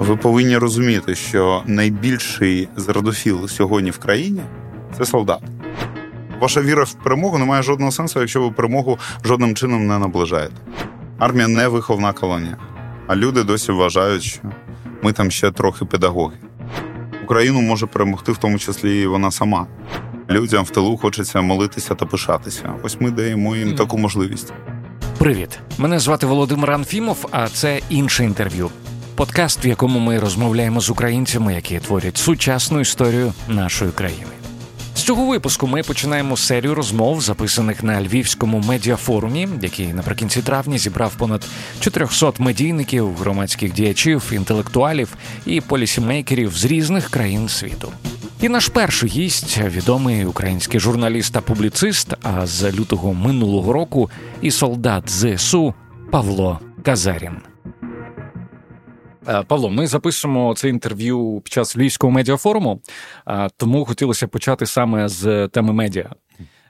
Ви повинні розуміти, що найбільший зрадофіл сьогодні в країні це солдат. Ваша віра в перемогу не має жодного сенсу, якщо ви перемогу жодним чином не наближаєте. Армія не виховна колонія, а люди досі вважають, що ми там ще трохи педагоги. Україну може перемогти, в тому числі і вона сама. Людям в тилу хочеться молитися та пишатися. Ось ми даємо їм таку можливість. Привіт, мене звати Володимир Анфімов, а це інше інтерв'ю. Подкаст, в якому ми розмовляємо з українцями, які творять сучасну історію нашої країни. З цього випуску ми починаємо серію розмов, записаних на львівському медіафорумі, який наприкінці травня зібрав понад 400 медійників, громадських діячів, інтелектуалів і полісімейкерів з різних країн світу. І наш перший гість, відомий український журналіст та публіцист, а з лютого минулого року і солдат ЗСУ Павло Казарін. Е, Павло, ми запишемо це інтерв'ю під час Львівського медіафоруму, е, тому хотілося почати саме з теми медіа.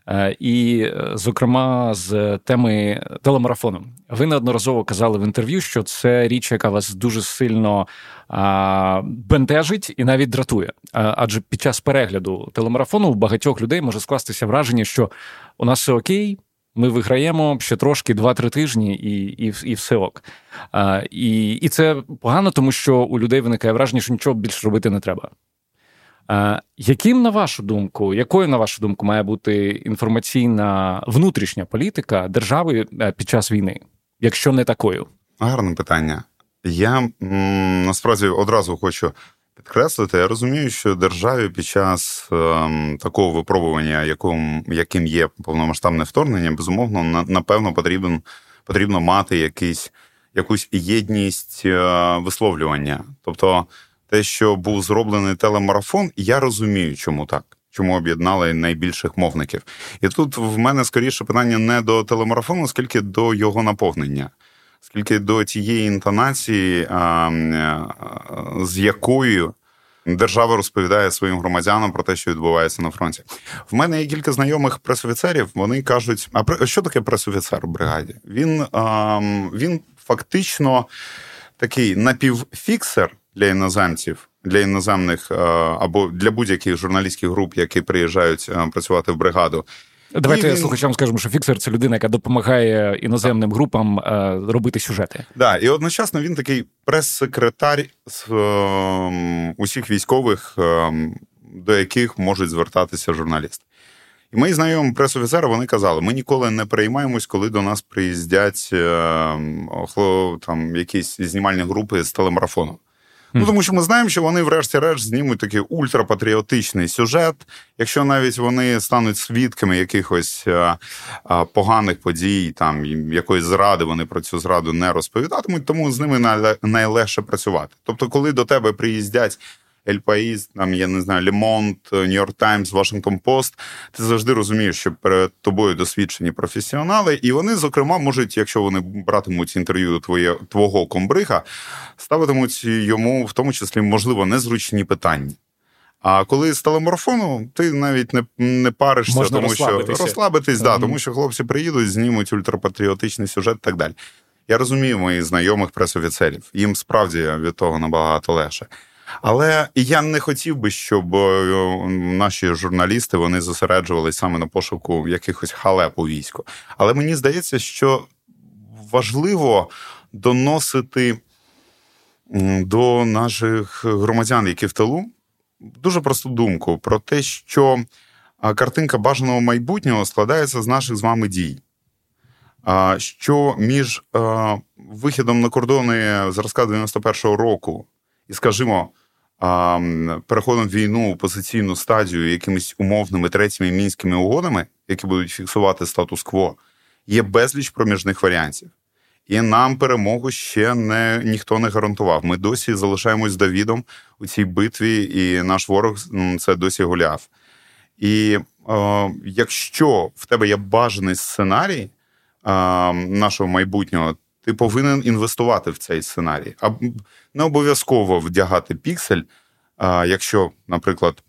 Е, і, зокрема, з теми телемарафону. Ви неодноразово казали в інтерв'ю, що це річ, яка вас дуже сильно а, бентежить і навіть дратує. Адже під час перегляду телемарафону у багатьох людей може скластися враження, що у нас все окей, ми виграємо ще трошки 2-3 тижні, і і, і все ок. А, І і це погано, тому що у людей виникає враження, що нічого більше робити не треба. А, Яким, на вашу думку, якою, на вашу думку, має бути інформаційна внутрішня політика держави е, під час війни, якщо не такою? Гарне питання. Я м, насправді одразу хочу підкреслити, я розумію, що державі під час ем, такого випробування, яким, яким є повномасштабне вторгнення, безумовно, на, напевно, потрібен, потрібно мати якийсь, якусь єдність е, висловлювання. Тобто, те, що був зроблений телемарафон, я розумію, чому так. Чому об'єднали найбільших мовників, і тут в мене скоріше питання не до телемарафону, скільки до його наповнення скільки до тієї інтонації, з якою держава розповідає своїм громадянам про те, що відбувається на фронті. В мене є кілька знайомих пресофіцерів. Вони кажуть: а що таке пресофіцер у бригаді? Він, Він фактично такий напівфіксер для іноземців. Для іноземних або для будь-яких журналістських груп, які приїжджають працювати в бригаду, Давайте він... слухачам скажемо, що фіксер це людина, яка допомагає іноземним групам е, робити сюжети. Да, і одночасно він такий прес-секретар з е, усіх військових, е, до яких можуть звертатися журналісти. І мої знайомі прес-офіцери вони казали: ми ніколи не переймаємось, коли до нас приїздять е, там якісь знімальні групи з телемарафону. Ну тому що ми знаємо, що вони, врешті-решт, знімуть такий ультрапатріотичний сюжет. Якщо навіть вони стануть свідками якихось а, а, поганих подій, там якоїсь зради, вони про цю зраду не розповідатимуть, тому з ними найлегше працювати. Тобто, коли до тебе приїздять Ель Паїс, там я не знаю, Ле Монд, Нью-Йорк Таймс, Вашингтон Пост. Ти завжди розумієш, що перед тобою досвідчені професіонали, і вони, зокрема, можуть, якщо вони братимуть інтерв'ю твоє твого комбрига, ставитимуть йому в тому числі можливо незручні питання. А коли з телемарафону, ти навіть не не паришся, Можна тому що розслабитись, да, тому що хлопці приїдуть, знімуть ультрапатріотичний сюжет і так далі. Я розумію моїх знайомих пресофіцерів. Їм справді від того набагато легше. Але я не хотів би, щоб е, наші журналісти вони зосереджувалися саме на пошуку якихось халеп у війську. Але мені здається, що важливо доносити до наших громадян, які в тилу, дуже просту думку про те, що картинка бажаного майбутнього складається з наших з вами дій. Що між вихідом на кордони зразка 91-го року і, скажімо, переходом війну у позиційну стадію якимись умовними третіми мінськими угодами, які будуть фіксувати статус-кво, є безліч проміжних варіантів. І нам перемогу ще не ніхто не гарантував. Ми досі залишаємось Давідом у цій битві, і наш ворог це досі гуляв. І е, якщо в тебе є бажаний сценарій е, нашого майбутнього, ти повинен інвестувати в цей сценарій. А не обов'язково вдягати піксель, якщо, наприклад,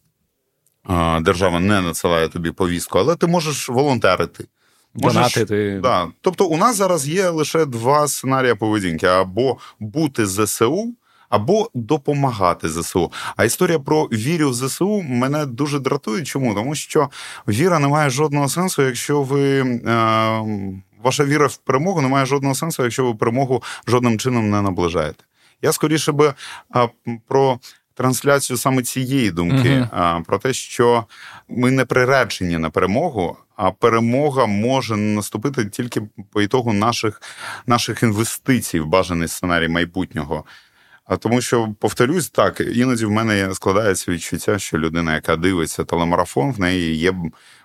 держава не надсилає тобі повістку, але ти можеш волонтерити. Можеш, да. Тобто, у нас зараз є лише два сценарії поведінки: або бути ЗСУ, або допомагати ЗСУ. А історія про вірю в ЗСУ мене дуже дратує. Чому? Тому що віра не має жодного сенсу, якщо ви. Е- Ваша віра в перемогу не має жодного сенсу, якщо ви перемогу жодним чином не наближаєте. Я скоріше би а, про трансляцію саме цієї думки, uh-huh. а, про те, що ми не приречені на перемогу, а перемога може наступити тільки по ітогу наших, наших інвестицій в бажаний сценарій майбутнього. А тому, що повторюсь, так іноді в мене складається відчуття, що людина, яка дивиться телемарафон, в неї є.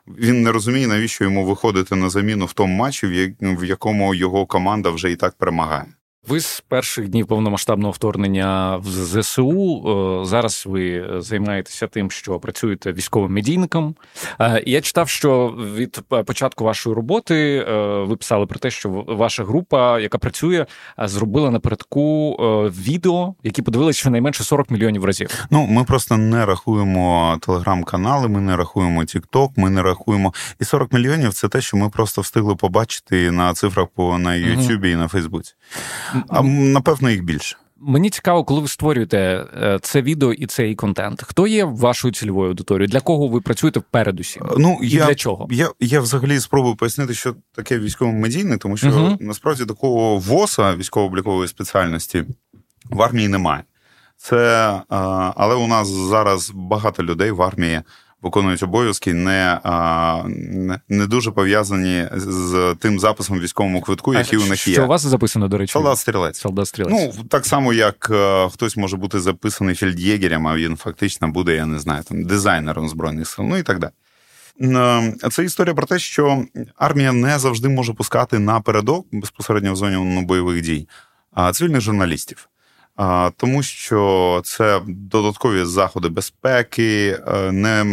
Він не розуміє, навіщо йому виходити на заміну в тому матчі, в якому його команда вже і так перемагає. Ви з перших днів повномасштабного вторгнення в ЗСУ е, зараз ви займаєтеся тим, що працюєте військовим медійником. Е, я читав, що від початку вашої роботи е, ви писали про те, що ваша група, яка працює, зробила напередку відео, які подивилися щонайменше 40 мільйонів разів. Ну ми просто не рахуємо телеграм-канали, ми не рахуємо TikTok, ми не рахуємо і 40 мільйонів це те, що ми просто встигли побачити на цифрах по на Ютубі і на Фейсбуці. А напевно їх більше. Мені цікаво, коли ви створюєте е, це відео і цей контент. Хто є вашою цільовою аудиторією? Для кого ви працюєте передусім? Е, ну і я для чого? Я я взагалі спробую пояснити, що таке військово-медійне, тому що uh насправді такого ВОСа військово-облікової спеціальності в армії немає. Це але у нас зараз багато людей в армії виконують обов'язки, не не, дуже пов'язані з тим записом військовому квитку, який а, у них є. Що у вас записано, до речі? Солдат стрілець. Солдат стрілець. Ну так само, як е, хтось може бути записаний фельд'єгерем, а він фактично буде, я не знаю, там дизайнером збройних сил, ну і так далі. Е, це історія про те, що армія не завжди може пускати напередок безпосередньо в зоні бойових дій, цивільних журналістів тому що це додаткові заходи безпеки, е, не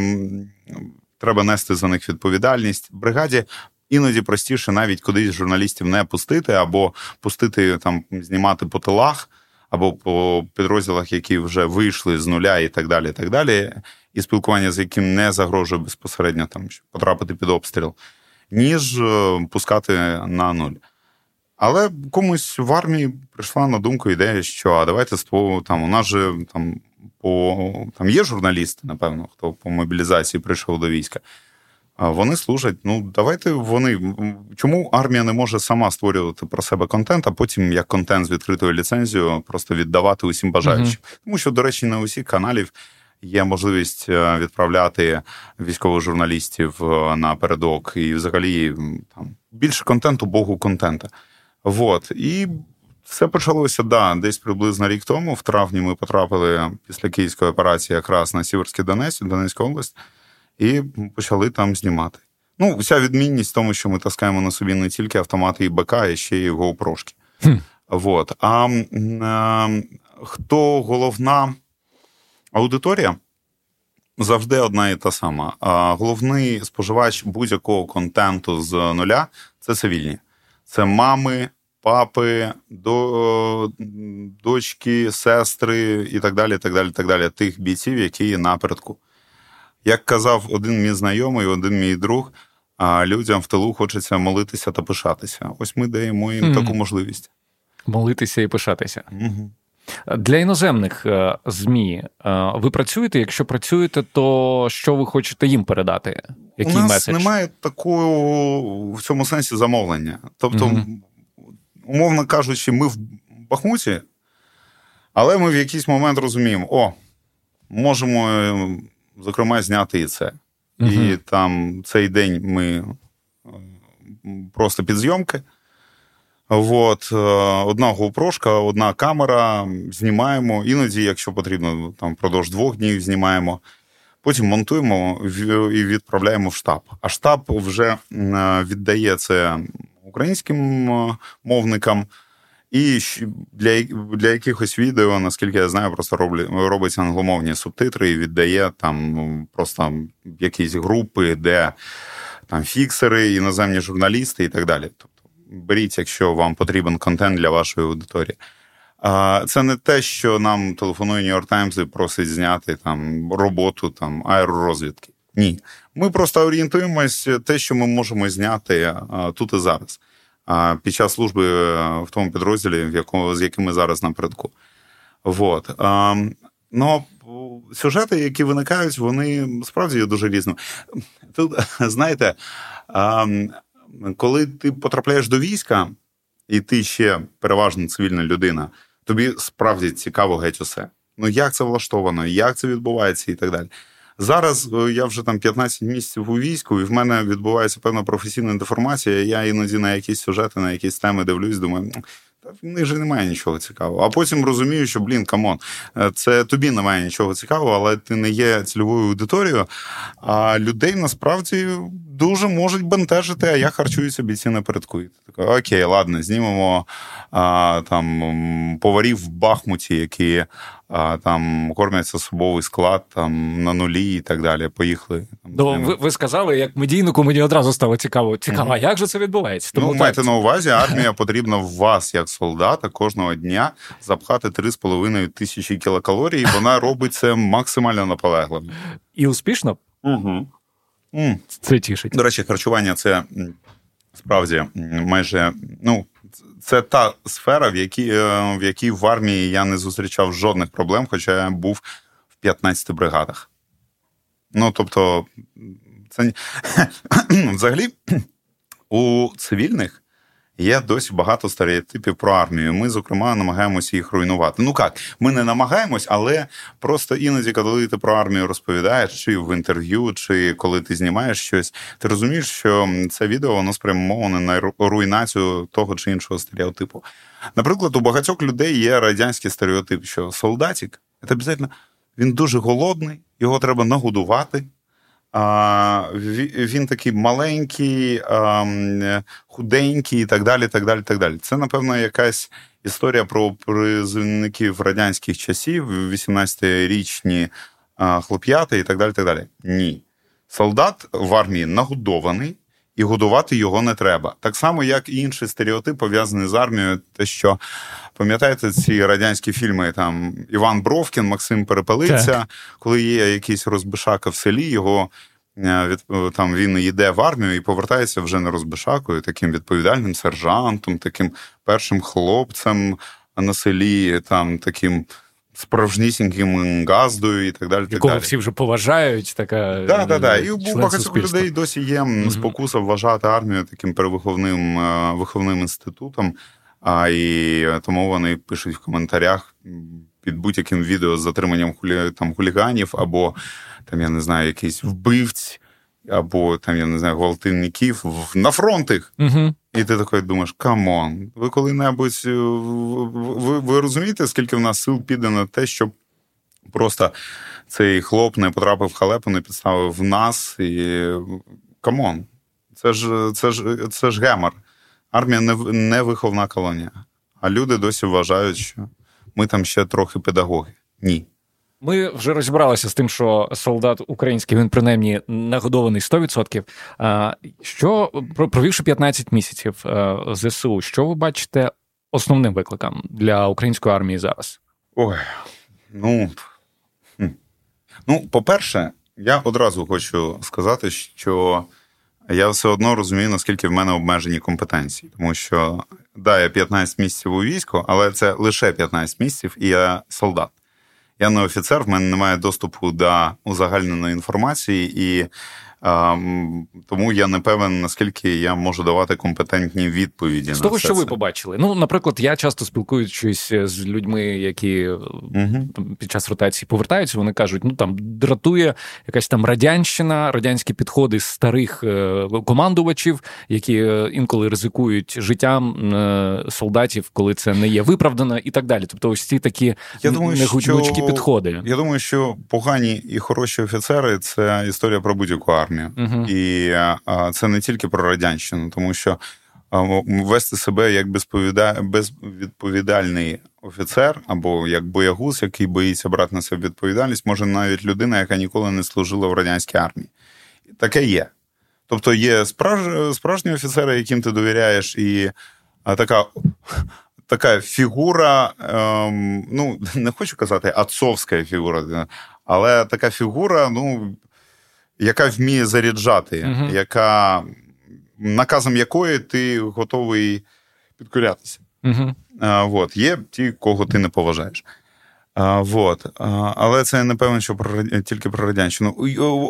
треба нести за них відповідальність. Бригаді іноді простіше навіть кудись журналістів не пустити, або пустити там знімати по тилах, або по підрозділах, які вже вийшли з нуля, і так далі. І так далі, і спілкування з яким не загрожує безпосередньо там потрапити під обстріл, ніж е, пускати на нуль. Але комусь в армії прийшла на думку ідея, що а давайте там у нас же там по там є журналісти, напевно, хто по мобілізації прийшов до війська. Вони служать. Ну, давайте вони. Чому армія не може сама створювати про себе контент, а потім як контент з відкритою ліцензією просто віддавати усім бажаючим? Uh-huh. Тому що, до речі, на усіх каналів є можливість е, відправляти військових журналістів е, на передок і взагалі там більше контенту, богу контента. Вот. І все почалося да, десь приблизно рік тому. В травні ми потрапили після київської операції якраз на Сіверський Донець, Донецька область, і почали там знімати. Ну, вся відмінність в тому, що ми таскаємо на собі не тільки автомати і БК, а ще й GoPro-шки. Хм. Вот. А, а хто головна аудиторія? Завжди одна і та сама. А Головний споживач будь-якого контенту з нуля це цивільні це мами, папи, до, дочки, сестри і так далі. так далі, так далі, Тих бійців, які є напередку. Як казав один мій знайомий, один мій друг, а людям в тилу хочеться молитися та пишатися. Ось ми даємо їм mm таку можливість. Молитися і пишатися. mm Для іноземних е, ЗМІ е, ви працюєте? Якщо працюєте, то що ви хочете їм передати? Який У нас меседж? немає такого в цьому сенсі замовлення. Тобто, угу. умовно кажучи, ми в Бахмуті, але ми в якийсь момент розуміємо: о, можемо, е, зокрема, зняти і це. Угу. І там цей день ми просто під зйомки. От, е, одна GoPro, одна камера, знімаємо. Іноді, якщо потрібно, там впродовж двох днів знімаємо. Потім монтуємо і відправляємо в штаб. А штаб вже віддає це українським е, мовникам. І для для якихось відео, наскільки я знаю, просто роблять, робиться англомовні субтитри і віддає там ну, просто якісь групи, де там фіксери, іноземні журналісти і так далі. Тобто беріть, якщо вам потрібен контент для вашої аудиторії. Це не те, що нам телефонує York Times і просить зняти там роботу там аеророзвідки. Ні. Ми просто орієнтуємось те, що ми можемо зняти тут і зараз. Під час служби в тому підрозділі, в якому, з яким ми зараз напередку. Вот. Ну, сюжети, які виникають, вони справді є дуже різними. Тут, знаєте, коли ти потрапляєш до війська, і ти ще переважно цивільна людина, тобі справді цікаво геть усе. Ну, як це влаштовано, як це відбувається і так далі. Зараз е, я вже там 15 місяців у війську, і в мене відбувається певна професійна деформація. Я іноді на якісь сюжети, на якісь теми дивлюсь, думаю, та в них же немає нічого цікавого. А потім розумію, що блін, come on, е, це тобі немає нічого цікавого, але ти не є цільовою аудиторією. А людей насправді дуже можуть бентежити, а я харчуюся бійці напередку. Окей, ладно, знімемо а, там поварів в Бахмуті, які а, там кормяться особовий склад там на нулі і так далі. Поїхали. Ну, ви, ви сказали, як медійнику мені одразу стало цікаво. Цікаво, mm-hmm. як же це відбувається? Тому ну, так... майте на увазі, армія потрібна в вас, як солдата, кожного дня запхати 3,5 тисячі кілокалорій, і вона робить це максимально наполегливо. І успішно? Угу. Це тішить. До речі, харчування це справді майже ну. Це та сфера, в якій е, в якій в армії я не зустрічав жодних проблем, хоча я був в 15 бригадах. Ну тобто, це взагалі у цивільних Є досі багато стереотипів про армію. Ми, зокрема, намагаємося їх руйнувати. Ну як, ми не намагаємось, але просто іноді, коли ти про армію розповідаєш, чи в інтерв'ю, чи коли ти знімаєш щось, ти розумієш, що це відео воно спрямоване на руйнацію того чи іншого стереотипу. Наприклад, у багатьох людей є радянський стереотип, що солдатик це обов'язково він дуже голодний, його треба нагодувати. Він такий маленький, худенький і так далі. так далі, так далі. Це, напевно, якась історія про призовників радянських часів, 18-річні хлоп'ята і так далі. так далі. Ні. Солдат в армії нагодований, і годувати його не треба. Так само, як і інший стереотип пов'язаний з армією, те, що пам'ятаєте ці радянські фільми, там Іван Бровкін, Максим Перепелиця, так. коли є якийсь розбишака в селі, його е, від там він йде в армію і повертається вже не розбишакою, таким відповідальним сержантом, таким першим хлопцем на селі, там таким справжнісіньким газдою і так далі. Якого всі вже поважають, така. Так, так, так. І у багатьох людей досі є спокуса вважати армію таким перевиховним е, виховним інститутом. А і тому вони пишуть в коментарях під будь-яким відео з затриманням хулі, там, хуліганів, або там, я не знаю, якийсь вбивць, або там, я не знаю, гвалтівників на фронт, їх. Угу. І ти такий думаєш, come on, ви коли-небудь е, ви, ви розумієте, скільки в нас сил піде на те, щоб просто цей хлоп не потрапив в халепу, не підставив в нас і come on. Це ж це ж це ж гемор. Армія не не виховна колонія. А люди досі вважають, що ми там ще трохи педагоги. Ні. Ми вже розібралися з тим, що солдат український він принаймні нагодований 100%. Що провівши 15 місяців ЗСУ, що ви бачите основним викликом для української армії зараз? Ой, ну ну, по-перше, я одразу хочу сказати, що я все одно розумію, наскільки в мене обмежені компетенції, тому що да, я 15 місяців у війську, але це лише 15 місяців, і я солдат. Я не офіцер, в мене немає доступу до узагальненої інформації, і тому я не певен, наскільки я можу давати компетентні відповіді. З на того, це що ви побачили. Ну, наприклад, я часто спілкуючись з людьми, які угу. під час ротації повертаються, вони кажуть: ну там дратує якась там радянщина, радянські підходи старих е, командувачів, які е, інколи ризикують життям солдатів, коли це не є виправдано, і так далі. Тобто, ось ці такі я думаю, негучкі підходи. Я думаю, що погані і хороші офіцери це історія про будь-яку армію армію. Uh-huh. І це не тільки про радянщину, тому що вести себе як безвідповідальний офіцер або як боягуз, який боїться брати на себе відповідальність, може навіть людина, яка ніколи не служила в радянській армії. Таке є. Тобто є справж... справжні офіцери, яким ти довіряєш, і така. Така фігура, ем, ну не хочу казати отцовська фігура, але така фігура, ну яка вміє заряджати, угу. яка наказом якої ти готовий підкорятися. Угу. А, вот. Є ті, кого ти не поважаєш. А, вот. а, Але це не певно, що про тільки про радянщину.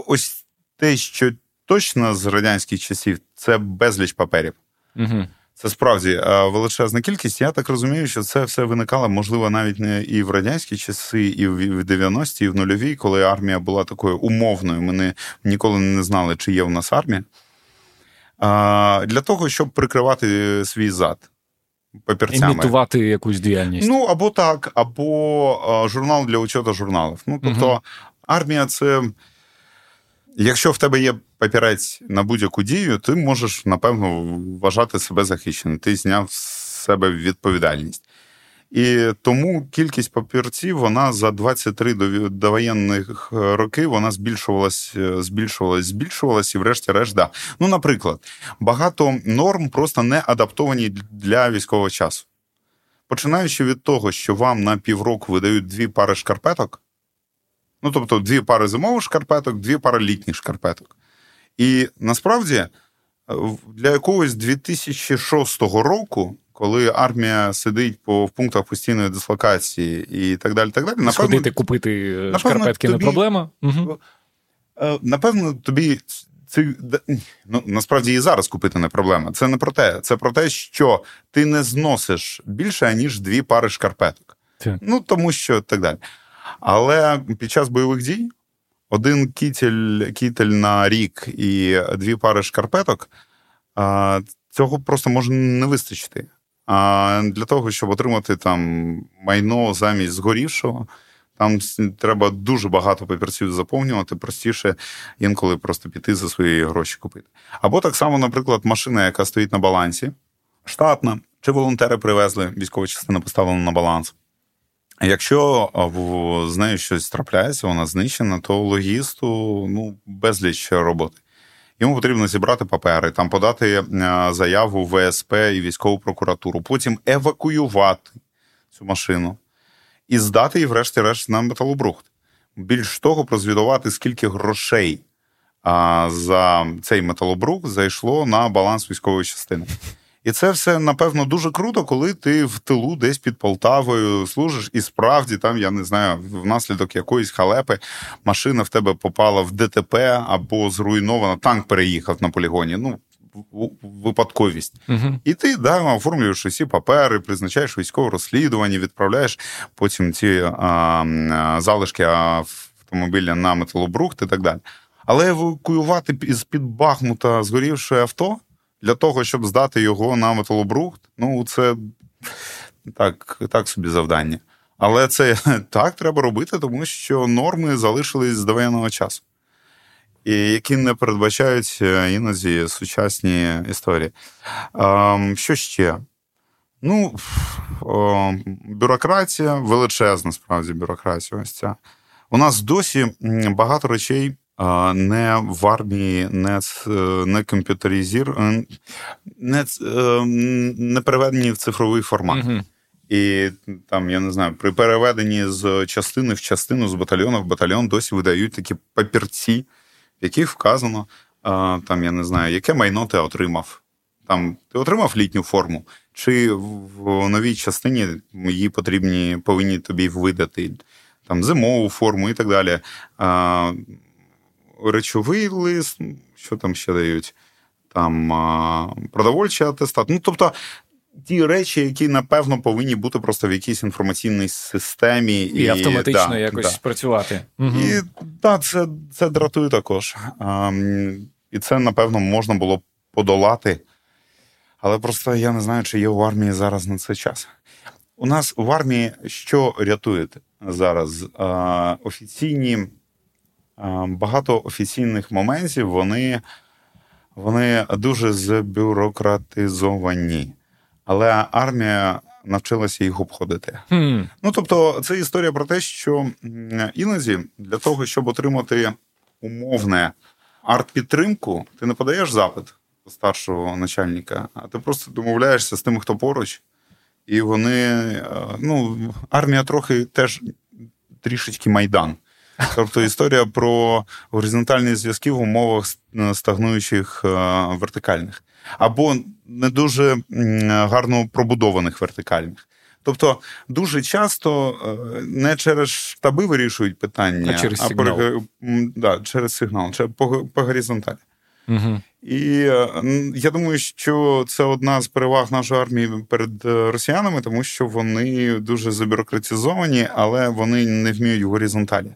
Ось те, що точно з радянських часів, це безліч паперів. Угу. Це справді величезна кількість. Я так розумію, що це все виникало, можливо, навіть не і в радянські часи, і в 90-ті, і в нульові, коли армія була такою умовною. Ми не, ніколи не знали, чи є в нас армія. А, Для того, щоб прикривати свій зад. Папірцями. Імітувати якусь діяльність. Ну, або так, або журнал для учету журналів. Ну, тобто, угу. армія це. Якщо в тебе є папірець на будь-яку дію, ти можеш, напевно, вважати себе захищеним. Ти зняв з себе відповідальність. І тому кількість папірців вона за 23 довоєнних роки вона збільшувалась, збільшувалась, збільшувалась, і, врешті-решт, да. Ну, наприклад, багато норм просто не адаптовані для військового часу. Починаючи від того, що вам на півроку видають дві пари шкарпеток, ну тобто дві пари зимових шкарпеток, дві пари літніх шкарпеток. І насправді е, для якогось 2006 року, коли армія сидить по в пунктах постійної дислокації і так далі, так далі, напевно, Сходити купити е, напевно, шкарпетки тобі, не проблема. Угу. Напевно, тобі це ну, насправді і зараз купити не проблема. Це не про те. Це про те, що ти не зносиш більше ніж дві пари шкарпеток. Так. Ну тому що так далі. Але під час бойових дій один кітель, кітель на рік і дві пари шкарпеток, цього просто може не вистачити. А для того, щоб отримати там майно замість згорівшого, там треба дуже багато папірців заповнювати, простіше інколи просто піти за свої гроші купити. Або так само, наприклад, машина, яка стоїть на балансі, штатна, чи волонтери привезли, військова частина поставлена на баланс. Якщо з нею щось трапляється, вона знищена, то логісту ну, безліч роботи. Йому потрібно зібрати папери, там подати заяву в ВСП і військову прокуратуру, потім евакуювати цю машину і здати її, врешті-решт, на металобрухт. Більш того, прозвідувати, скільки грошей а, за цей металобрухт зайшло на баланс військової частини. І це все напевно дуже круто, коли ти в тилу десь під Полтавою служиш, і справді там, я не знаю, внаслідок якоїсь халепи машина в тебе попала в ДТП або зруйнована, танк переїхав на полігоні. Ну, випадковість. Uh-huh. І ти да, оформлюєш усі папери, призначаєш військове розслідування, відправляєш потім ці а, залишки автомобіля на металобрухт і так далі. Але евакуювати з-під Бахмута згорівше авто для того, щоб здати його на металобрухт, ну це так, так собі завдання. Але це так треба робити, тому що норми залишились з довоєнного часу, і які не передбачають е, іноді сучасні історії. Що ще? Ну, бюрократія, величезна справді бюрократія. Ось ця. У нас досі багато речей не в армії, не не комп'ютерізір, е, не е, не переведені в цифровий формат. Угу. І там, я не знаю, при переведенні з частини в частину, з батальйону в батальйон досі видають такі папірці, в яких вказано, там, я не знаю, яке майно ти отримав. Там Ти отримав літню форму, чи в новій частині її потрібні, повинні тобі видати там зимову форму і так далі речовий лист, що там ще дають, там продовольчий атестат. Ну, тобто. Ті речі, які напевно повинні бути просто в якійсь інформаційній системі і, і автоматично да, якось да. працювати. Угу. І так, це це дратує також. А, І це, напевно, можна було подолати. Але просто я не знаю, чи є в армії зараз на це час. У нас в армії що рятує зараз? А, Офіційні багато офіційних моментів вони вони дуже збюрократизовані. Але армія навчилася їх обходити. Mm. Ну тобто, це історія про те, що іноді для того, щоб отримати умовне арт-підтримку, ти не подаєш запит старшого начальника, а ти просто домовляєшся з тими, хто поруч. І вони, ну, армія трохи теж трішечки майдан. Тобто історія про горизонтальні зв'язки в умовах стагнуючих е, вертикальних, або не дуже гарно пробудованих вертикальних. Тобто дуже часто не через штаби вирішують питання, а через сигнал. а да, через сигнал, по, по горизонталі. Угу. І я думаю, що це одна з переваг нашої армії перед росіянами, тому що вони дуже забюрократизовані, але вони не вміють в горизонталі.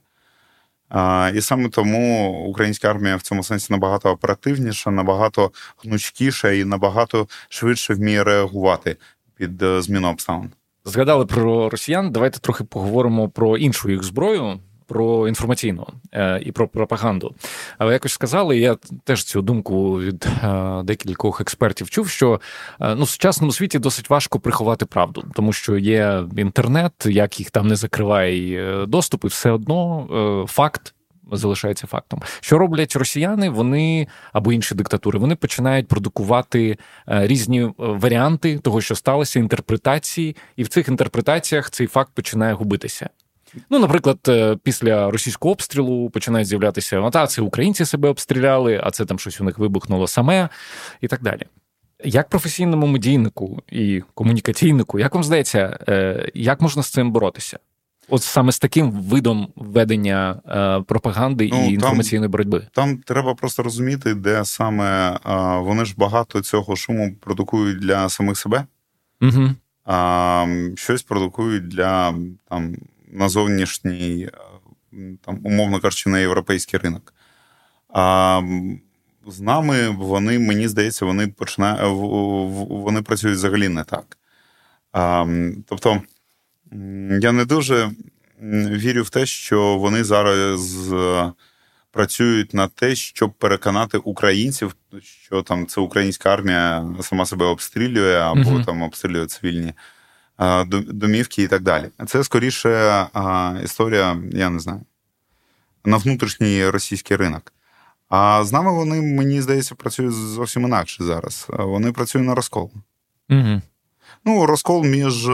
І саме тому українська армія в цьому сенсі набагато оперативніша, набагато гнучкіша і набагато швидше вміє реагувати під е, зміну обставин. Згадали про росіян. Давайте трохи поговоримо про іншу їх зброю про інформаційну е, і про пропаганду. Але якось сказали, я теж цю думку від е, декількох експертів чув, що е, ну в сучасному світі досить важко приховати правду, тому що є інтернет, як їх там не закриває доступ, і все одно факт. Залишається фактом, що роблять росіяни, вони або інші диктатури, вони починають продукувати різні варіанти того, що сталося, інтерпретації, і в цих інтерпретаціях цей факт починає губитися. Ну, наприклад, е, після російського обстрілу починають з'являтися а це українці себе обстріляли, а це там щось у них вибухнуло саме, і так далі. Як професійному медійнику і комунікаційнику, як вам здається, е, як можна з цим боротися? От саме з таким видом ведення е, пропаганди ну, і інформаційної боротьби? Там треба просто розуміти, де саме вони ж багато цього шуму продукують для самих себе, Угу. а щось продукують для там на зовнішній, е, там, умовно кажучи, на європейський ринок. А з нами вони, мені здається, вони починають, е, вони працюють взагалі не так. А, Тобто я не дуже вірю в те, що вони зараз е, працюють на те, щоб переконати українців, що там це українська армія сама себе обстрілює або uh там обстрілює цивільні домівки і так далі. Це скоріше історія, я не знаю, на внутрішній російський ринок. А з нами вони, мені здається, працюють зовсім інакше зараз. Вони працюють на розкол. Угу. Ну, розкол між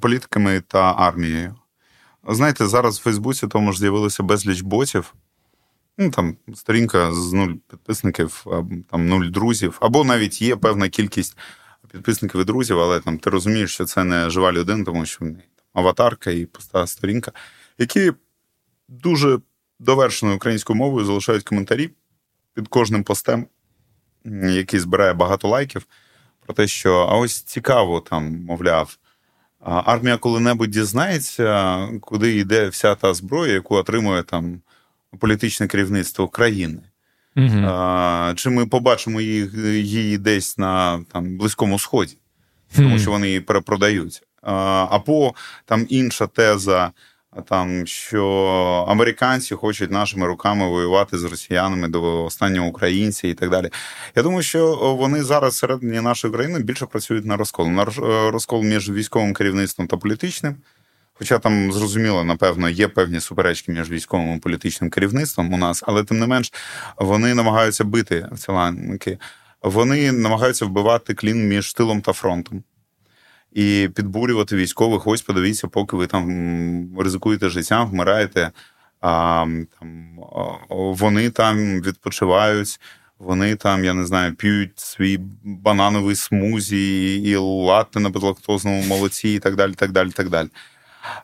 політиками та армією. Знаєте, зараз в Фейсбуці тому ж з'явилося безліч ботів. Ну, там сторінка з нуль підписників, там нуль друзів, або навіть є певна кількість підписників і друзів, але там ти розумієш, що це не жива людина, тому що в неї аватарка і пуста сторінка, які дуже довершеною українською мовою залишають коментарі під кожним постем, який збирає багато лайків, про те, що а ось цікаво, там, мовляв, армія коли-небудь дізнається, куди йде вся та зброя, яку отримує там політичне керівництво країни. Угу. А, Чи ми побачимо її, її десь на там, Близькому Сході, тому що вони її перепродають. А, Або там інша теза, там, що американці хочуть нашими руками воювати з росіянами до останнього українця і так далі. Я думаю, що вони зараз всередині нашої країни більше працюють на розкол. На розкол між військовим керівництвом та політичним. Хоча там зрозуміло, напевно, є певні суперечки між військовим і політичним керівництвом у нас, але тим не менш вони намагаються бити в ціланки. Вони намагаються вбивати клін між тилом та фронтом і підбурювати військових. Ось подивіться, поки ви там ризикуєте життям, вмираєте. А там вони там відпочивають, вони там, я не знаю, п'ють свій банановий смузі і латте на безлактозному молоці, і так далі. так далі, так далі.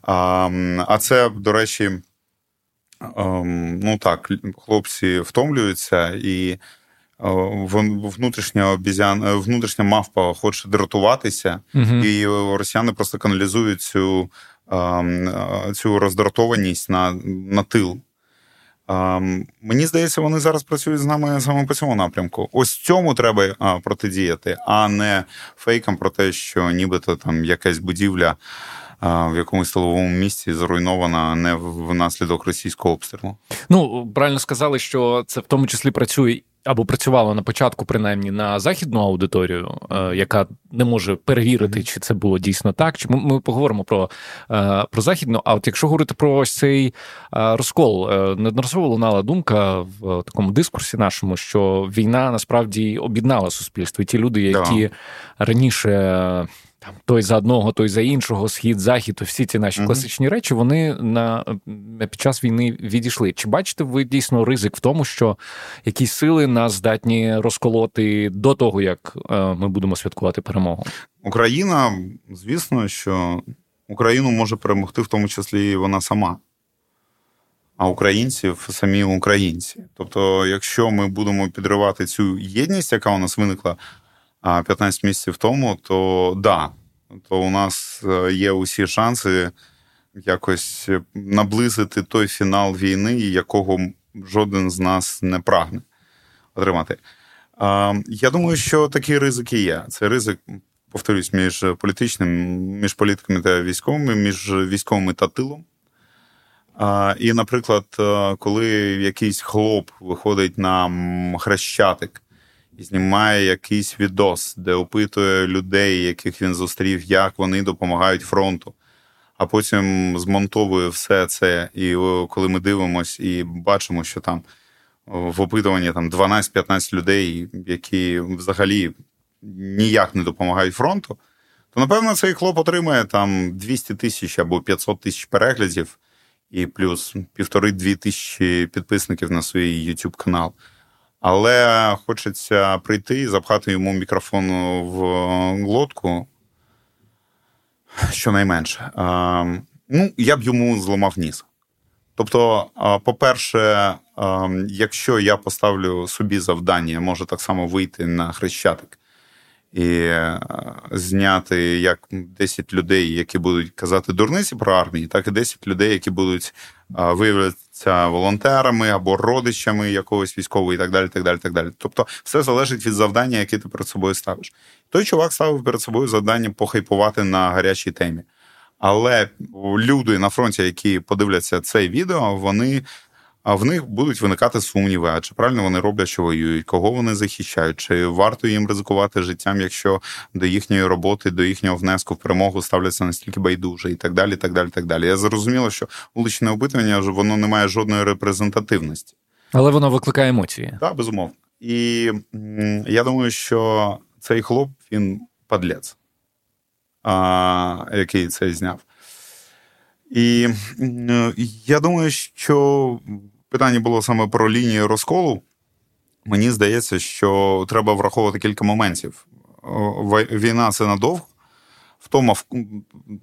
А а це, до речі, ну так, хлопці втомлюються, і внутрішня обізян, внутрішня мавпа хоче дратуватися, uh і росіяни просто каналізують цю цю роздратованість на, на тил. Мені здається, вони зараз працюють з нами саме по цьому напрямку. Ось цьому треба протидіяти, а не фейкам про те, що нібито там якась будівля в якомусь столовому місці зруйнована не внаслідок російського обстрілу. Ну правильно сказали, що це в тому числі працює. Або працювало на початку, принаймні, на західну аудиторію, е, яка не може перевірити, чи це було дійсно так. Чи ми, поговоримо про е, про західну? А от якщо говорити про ось цей е, розкол, неодноразово лунала думка в такому дискурсі нашому, що війна насправді об'єднала суспільство. І ті люди, які да. раніше там той за одного, той за іншого, схід, захід, всі ці наші mm-hmm. класичні речі, вони на під час війни відійшли. Чи бачите ви дійсно ризик в тому, що якісь сили нас здатні розколоти до того, як е, ми будемо святкувати перемогу? Україна, звісно, що Україну може перемогти, в тому числі і вона сама. А українців самі українці. Тобто, якщо ми будемо підривати цю єдність, яка у нас виникла 15 місяців тому, то да, то у нас е, є усі шанси якось наблизити той фінал війни, якого жоден з нас не прагне отримати. Я думаю, що такі ризики є. Це ризик, повторюсь, між політичним, між політиками та військовими, між військовими та тилом. І, наприклад, е, коли якийсь хлоп виходить на хрещатик знімає якийсь відос, де опитує людей, яких він зустрів, як вони допомагають фронту, а потім змонтовує все це. І коли ми дивимося і бачимо, що там в опитуванні там 12-15 людей, які взагалі ніяк не допомагають фронту, то напевно цей хлоп отримає там 200 тисяч або 500 тисяч переглядів, і плюс півтори-дві тисячі підписників на свій YouTube канал. Але хочеться прийти і запхати йому мікрофон в глотку. Щонайменше. Ну, я б йому зламав ніс. Тобто, по-перше, якщо я поставлю собі завдання, може так само вийти на хрещатик і е, зняти як 10 людей, які будуть казати дурниці про армію, так і 10 людей, які будуть виявлятися волонтерами або родичами якогось військового, і так далі. так далі, так далі. Тобто, все залежить від завдання, яке ти перед собою ставиш. Той чувак ставив перед собою завдання похайпувати на гарячій темі. Але люди на фронті, які подивляться це відео, вони а в них будуть виникати сумніви, а чи правильно вони роблять, що воюють, кого вони захищають, чи варто їм ризикувати життям, якщо до їхньої роботи, до їхнього внеску в перемогу ставляться настільки байдуже, і так далі. так далі, так далі. Я зрозуміло, що вуличне опитування воно не має жодної репрезентативності, але воно викликає емоції. Так, безумовно. І я думаю, що цей хлоп він падлець, а, який це зняв. І я думаю, що питання було саме про лінію розколу. Мені здається, що треба враховувати кілька моментів. Війна це надовго, втома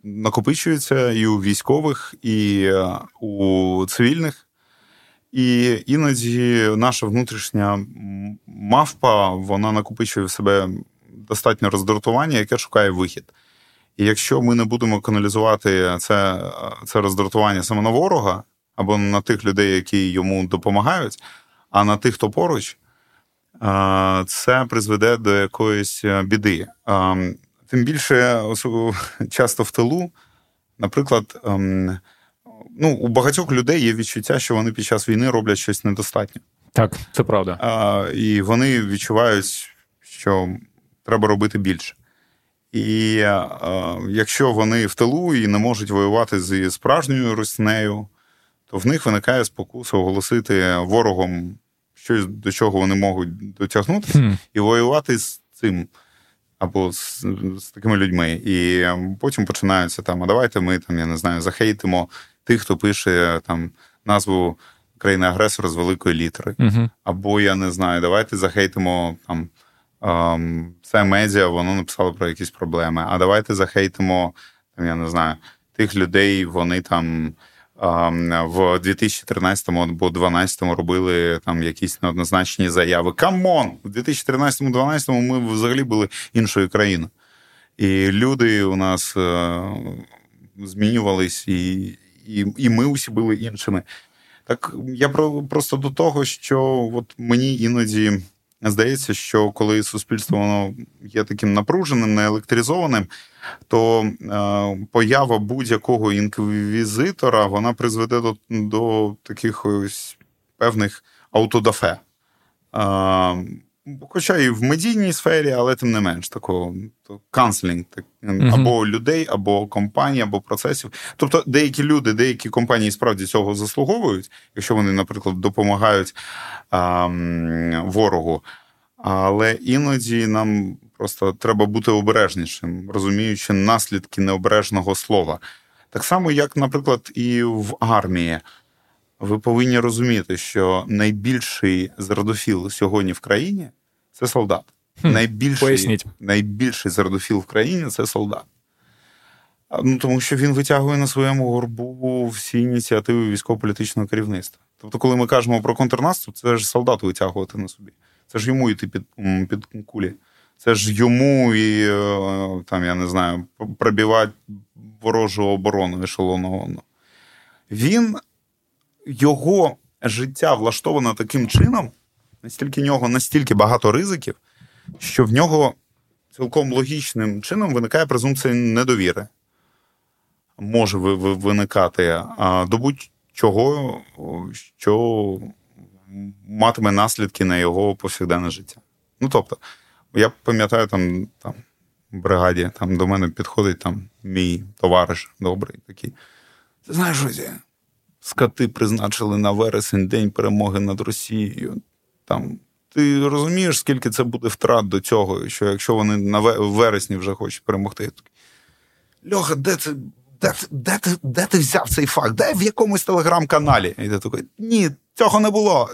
накопичується і у військових, і е, у цивільних. І іноді наша внутрішня мавпа вона накопичує в себе достатньо роздратування, яке шукає вихід. І якщо ми не будемо каналізувати це це роздратування саме на ворога або на тих людей, які йому допомагають, а на тих, хто поруч, це призведе до якоїсь біди. Тим більше часто в тилу, наприклад, ем, ну, у багатьох людей є відчуття, що вони під час війни роблять щось недостатньо. Так, це правда. І вони відчувають, що треба робити більше. І е, якщо вони в тилу і не можуть воювати зі справжньою руснею, то в них виникає спокуса оголосити ворогом щось, до чого вони можуть дотягнутися, mm. і воювати з цим або з, з такими людьми. І потім починаються там: а давайте ми там, я не знаю, захейтимо тих, хто пише там назву країни-агресора з великої літери. Mm-hmm. Або я не знаю, давайте захейтимо там. Ем, це медіа, воно написало про якісь проблеми. А давайте захейтимо, там, я не знаю, тих людей, вони там. В 2013 або 2012 робили там якісь неоднозначні заяви. Come on! В 2013-2012 ми взагалі були іншою країною. І люди у нас е, змінювались, і і, і ми усі були іншими. Так я про, просто до того, що от мені іноді здається, що коли суспільство воно є таким напруженим, наелектризованим, то е, поява будь-якого інквізитора вона призведе до до таких ось певних аутодафе. Е, Хоча і в медійній сфері, але тим не менш такого канцелінг так, uh або людей, або компаній, або процесів. Тобто деякі люди, деякі компанії справді цього заслуговують, якщо вони, наприклад, допомагають а, ворогу. Але іноді нам просто треба бути обережнішим, розуміючи наслідки необережного слова. Так само, як, наприклад, і в армії. Ви повинні розуміти, що найбільший зрадофіл сьогодні в країні це солдат. найбільший найбільший зердофіл в країні це солдат. Ну, Тому що він витягує на своєму горбу всі ініціативи військово-політичного керівництва. Тобто, коли ми кажемо про контрнаступ, це ж солдату витягувати на собі. Це ж йому йти під під кулі. Це ж йому і е, там, я не знаю, пробивати ворожу оборону ешелоновану. Він, його життя влаштовано таким чином, настільки в нього настільки багато ризиків, що в нього цілком логічним чином виникає презумпція недовіри. Може виникати до будь-чого, що матиме наслідки на його повсякденне життя. Ну тобто, я пам'ятаю, там там бригаді там до мене підходить там мій товариш добрий такий. Ти знаєш, що скати призначили на вересень День перемоги над Росією. Там, Ти розумієш, скільки це буде втрат до цього, що якщо вони на вересні вже хочуть перемогти. Льоха, де це? Де, де, де ти взяв цей факт? Де в якомусь телеграм-каналі? І ти такий, ні, цього не було.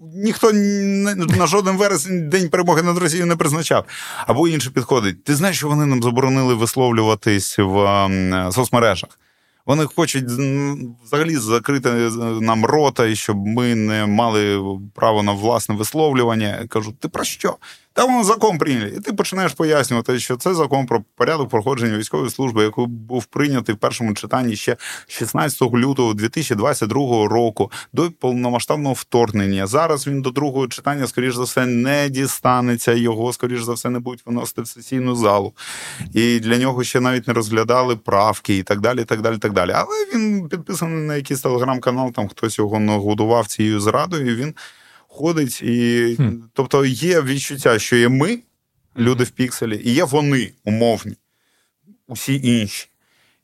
Ніхто на жоден вересень день перемоги над Росією не призначав. Або інше підходить. Ти знаєш, що вони нам заборонили висловлюватись в соцмережах? Вони хочуть взагалі закрити нам рота, і щоб ми не мали право на власне висловлювання. Я кажу, ти про що? Та воно закон прийняли. І ти починаєш пояснювати, що це закон про порядок проходження військової служби, який був прийнятий в першому читанні ще 16 лютого 2022 року до повномасштабного вторгнення. Зараз він до другого читання, скоріш за все, не дістанеться. Його, скоріш за все, не будуть виносити в сесійну залу. І для нього ще навіть не розглядали правки і так далі. так далі, так далі. Але він підписаний на якийсь телеграм-канал, там хтось його нагодував цією зрадою. і він ходить, і хм. тобто є відчуття, що є ми, люди в пікселі, і є вони умовні, усі інші.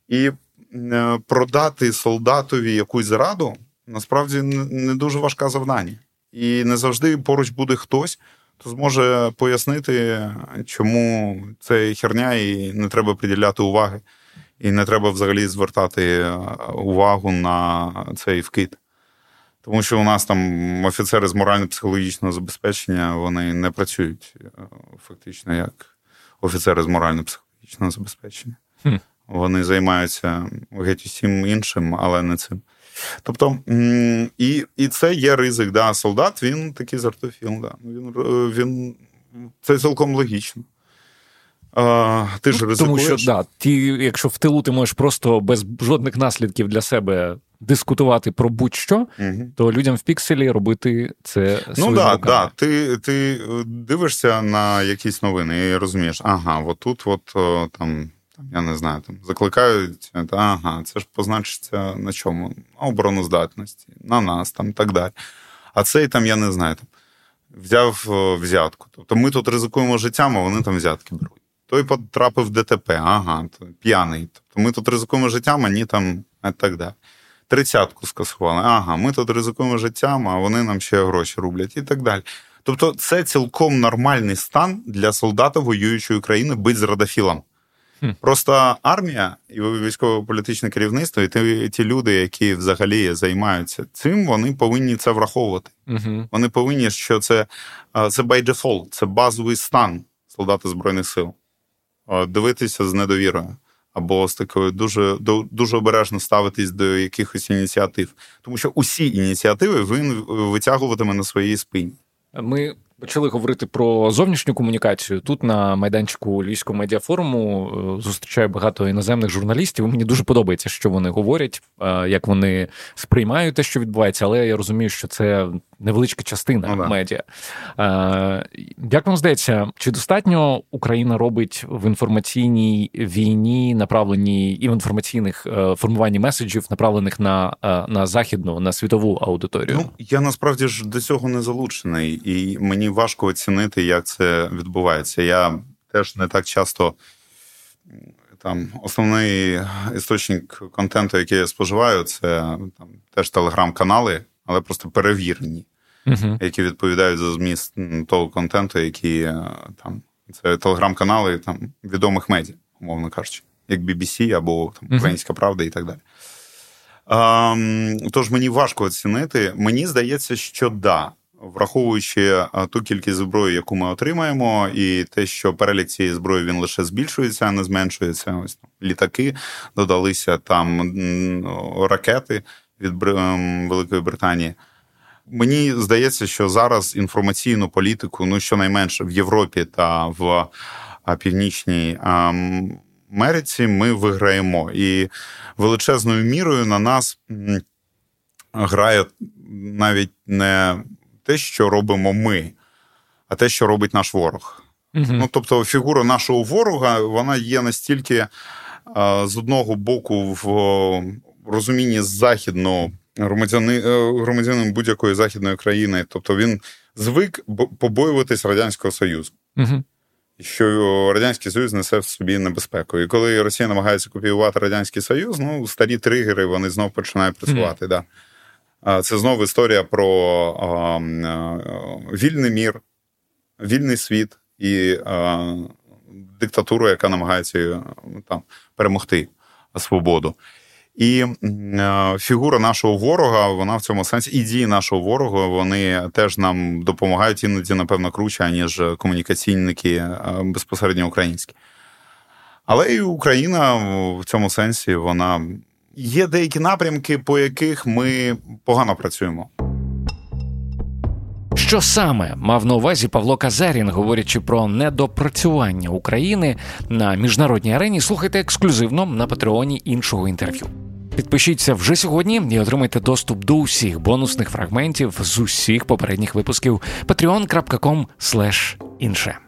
І е, продати солдатові якусь зраду насправді не дуже важке завдання. І не завжди поруч буде хтось, хто зможе пояснити, чому це херня, і не треба приділяти уваги, і не треба взагалі звертати е, увагу на цей вкид. Тому що у нас там офіцери з морально-психологічного забезпечення вони не працюють е, фактично як офіцери з морально-психологічного забезпечення. Хм. Вони займаються геть усім іншим, але не цим. Тобто, і і це є ризик. Да, Солдат він такий зартофіл. Да. Він, він, Це цілком логічно. А, Ти ж ризикуєш. Тому що да, ті, якщо в тилу ти можеш просто без жодних наслідків для себе дискутувати про будь-що, угу. то людям в пікселі робити це Ну так, да, ти ти дивишся на якісь новини і розумієш, ага, отут, от там. Я не знаю, там закликають, ага, це ж позначиться на чому? На обороноздатності, на нас там так далі. А цей там, я не знаю, там взяв взятку. Тобто ми тут ризикуємо життям, а вони там взятки беруть. Той потрапив в ДТП, ага, п'яний. Тобто ми тут ризикуємо життям, а ні там і так далі тридцятку скасували. Ага, ми тут ризикуємо життям, а вони нам ще гроші рублять і так далі. Тобто, це цілком нормальний стан для солдата воюючої країни бути зрадофілом. Хм. Просто армія і військово-політичне керівництво, і ті, ті люди, які взагалі займаються цим, вони повинні це враховувати. Угу. Вони повинні, що це це by default, це базовий стан солдата Збройних сил. Дивитися з недовірою або з такою дуже дуже обережно ставитись до якихось ініціатив, тому що усі ініціативи він витягуватиме на своїй спині. Ми почали говорити про зовнішню комунікацію. Тут на майданчику Львівського медіафоруму е, зустрічаю багато іноземних журналістів. Мені дуже подобається, що вони говорять, е, як вони сприймають те, що відбувається, але я розумію, що це невеличка частина ну, медіа. Е, як вам здається, чи достатньо Україна робить в інформаційній війні, направленій і в інформаційних формуванні меседжів, направлених на на західну, на світову аудиторію? Ну я насправді ж до цього не залучений, і мені важко оцінити, як це відбувається. Я теж не так часто там основний істочник контенту, який я споживаю, це там теж телеграм-канали, але просто перевірені, uh-huh. які відповідають за зміст того контенту, який е, там це телеграм-канали там відомих медіа, умовно кажучи, як BBC або там Українська uh-huh. Правда і так далі. Um, тож мені важко оцінити. Мені здається, що да, враховуючи ту кількість зброї, яку ми отримаємо, і те, що перелік цієї зброї він лише збільшується, а не зменшується. Ось там літаки додалися там ракети від ем, Великої Британії. Мені здається, що зараз інформаційну політику, ну щонайменше в Європі та в Північній Америці, ми виграємо. І величезною мірою на нас грає навіть не те, що робимо ми, а те, що робить наш ворог. Угу. Ну, Тобто, фігура нашого ворога вона є настільки з одного боку в розумінні західного громадяни, е, громадянин будь-якої західної країни. Тобто він звик побоюватись Радянського Союзу. Угу. Що Радянський Союз несе в собі небезпеку. І коли Росія намагається копіювати Радянський Союз, ну старі тригери вони знов починають працювати. Mm. Да. Це знову історія про а, а, вільний мір, вільний світ і а, диктатуру, яка намагається там перемогти свободу. І е, фігура нашого ворога, вона в цьому сенсі, і дії нашого ворога, вони теж нам допомагають іноді, напевно, круче, ніж комунікаційники е, безпосередньо українські. Але і Україна в цьому сенсі вона є деякі напрямки, по яких ми погано працюємо. Що саме мав на увазі Павло Казарін, говорячи про недопрацювання України на міжнародній арені, слухайте ексклюзивно на патреоні іншого інтерв'ю. Підпишіться вже сьогодні і отримайте доступ до усіх бонусних фрагментів з усіх попередніх випусків patreon.com інше.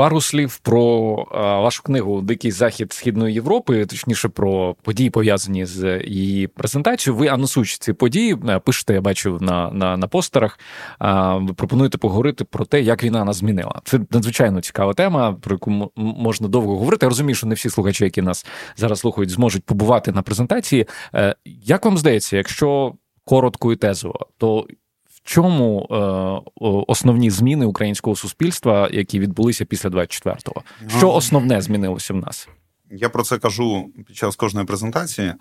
Пару слів про вашу книгу Дикий захід східної Європи, точніше про події пов'язані з її презентацією. Ви анонсуючи ці події, е, пишете, я бачу на на, на постерах. Ви пропонуєте поговорити про те, як війна нас змінила. Це надзвичайно цікава тема, про яку можна довго говорити. Я розумію, що не всі слухачі, які нас зараз слухають, зможуть побувати на презентації. Е, як вам здається, якщо коротко і тезово, то чому е, основні зміни українського суспільства, які відбулися після 24-го? Що ну, основне змінилося в нас? Я про це кажу під час кожної презентації.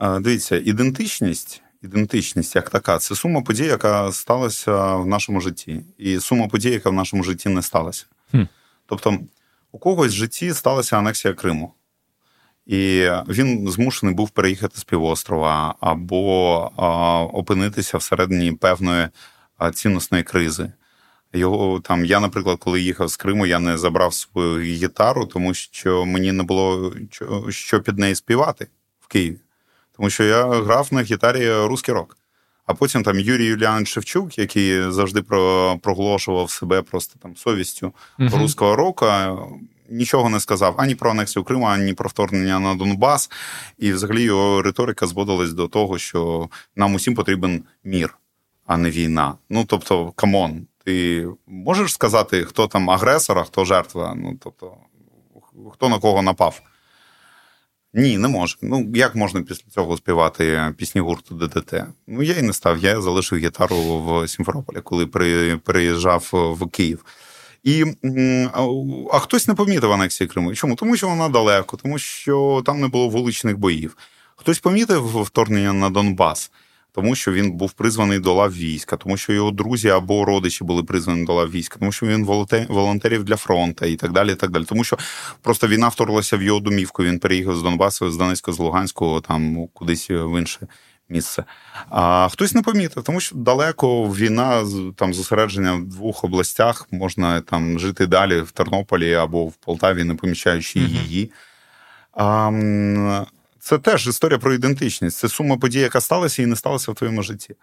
Е, дивіться, ідентичність. Ідентичність як така, це сума подій, яка сталася в нашому житті, і сума подій, яка в нашому житті не сталася. Хм. Тобто, у когось в житті сталася анексія Криму. І він змушений був переїхати з півострова або а, опинитися всередині певної цінностної кризи. Його там, я, наприклад, коли їхав з Криму, я не забрав свою гітару, тому що мені не було що під неї співати в Києві. Тому що я грав на гітарі русський рок. А потім там Юрій Юліан Шевчук, який завжди проголошував себе просто там совістю uh-huh. русского рока, нічого не сказав ані про анексію Криму, ані про вторгнення на Донбас. І взагалі його риторика зводилась до того, що нам усім потрібен мир, а не війна. Ну тобто, come on, ти можеш сказати, хто там агресор, а хто жертва? Ну тобто, хто на кого напав? Ні, не може. Ну як можна після цього співати пісні гурту ДДТ? Ну я і не став. Я залишив гітару в Сімферополі, коли приїжджав в Київ. І а хтось не помітив анексії Криму. Чому? Тому що вона далеко, тому що там не було вуличних боїв. Хтось помітив вторгнення на Донбас, тому що він був призваний до лав війська, тому що його друзі або родичі були призвані до лав війська, тому що він волонтерів для фронту і так далі. і так далі. Тому що просто війна вторглася в його домівку. Він переїхав з Донбасу, з Донецького, з Луганського, там кудись в інше місце. А хтось не помітив, тому що далеко війна там зосередження в двох областях можна там жити далі в Тернополі або в Полтаві, не помічаючи її. А, Це теж історія про ідентичність. Це сума подій, яка сталася і не сталася в твоєму житті.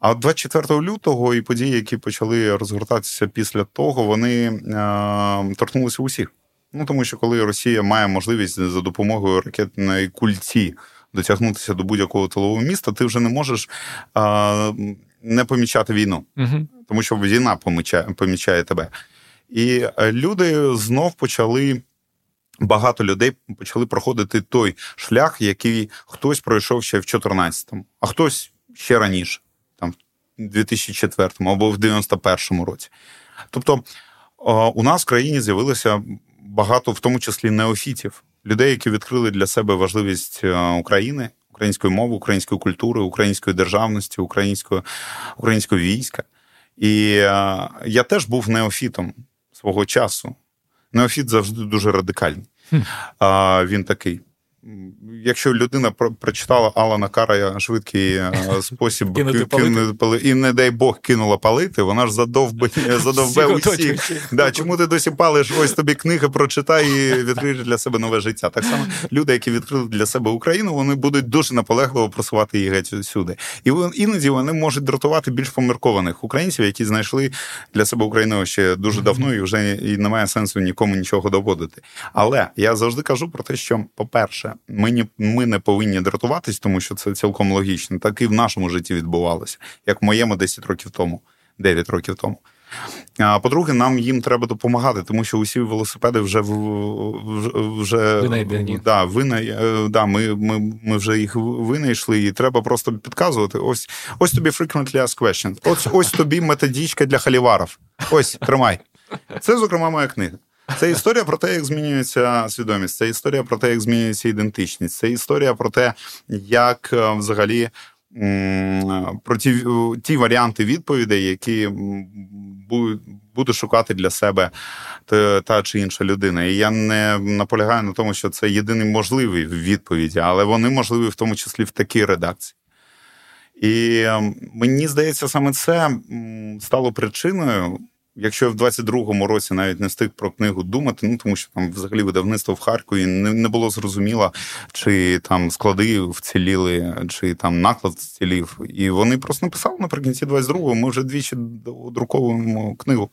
А 24 лютого і події, які почали розгортатися після того, вони а, торкнулися усіх. Ну тому що коли Росія має можливість за допомогою ракетної культі дотягнутися до будь-якого тилового міста, ти вже не можеш а, не помічати війну, угу. тому що війна помічає, помічає тебе. І е, люди знов почали. Багато людей почали проходити той шлях, який хтось пройшов ще в 14-му, а хтось ще раніше, там в 2004-му або в 91-му році. Тобто у нас в країні з'явилося багато, в тому числі неофітів, людей, які відкрили для себе важливість е, України, української мови, української культури, української державності, українського українського війська. І е, я теж був неофітом свого часу. Неофіт завжди дуже радикальний. Він такий. Якщо людина прочитала Алана Кара швидкий е, спосіб кинути і, не дай Бог, кинула палити, вона ж задовбе задовбе усіх. Да, Чому ти досі палиш? Ось тобі книга, прочитай і відкриєш для себе нове життя. Так само люди, які відкрили для себе Україну, вони будуть дуже наполегливо просувати її геть сюди. І іноді вони можуть дратувати більш поміркованих українців, які знайшли для себе Україну ще дуже давно, і вже і немає сенсу нікому нічого доводити. Але я завжди кажу про те, що, по-перше, ми ми не повинні дратуватись, тому що це цілком логічно. Так і в нашому житті відбувалося, як в моєму 10 років тому, 9 років тому. А по-друге, нам їм треба допомагати, тому що усі велосипеди вже вже Винайдені. Да, вина, е, да, ми ми, ми вже їх винайшли, і треба просто підказувати. Ось ось тобі frequently asked questions. Ось ось тобі методичка для халіварів. Ось тримай. Це, зокрема, моя книга. Це історія про те, як змінюється свідомість, це історія про те, як змінюється ідентичність, це історія про те, як е, взагалі про ті ті варіанти відповідей, які буде шукати для себе та чи інша людина. І я не наполягаю на тому, що це єдиний можливий відповіді, але вони можливі в тому числі в такій редакції. І мені здається, саме це стало причиною якщо в 22-му році навіть не встиг про книгу думати, ну тому що там взагалі видавництво в Харкові не не було зрозуміло, чи там склади вціліли, чи там наклад вцілів. І вони просто написали наприкінці 22-го, Ми вже двічі друковуємо книгу.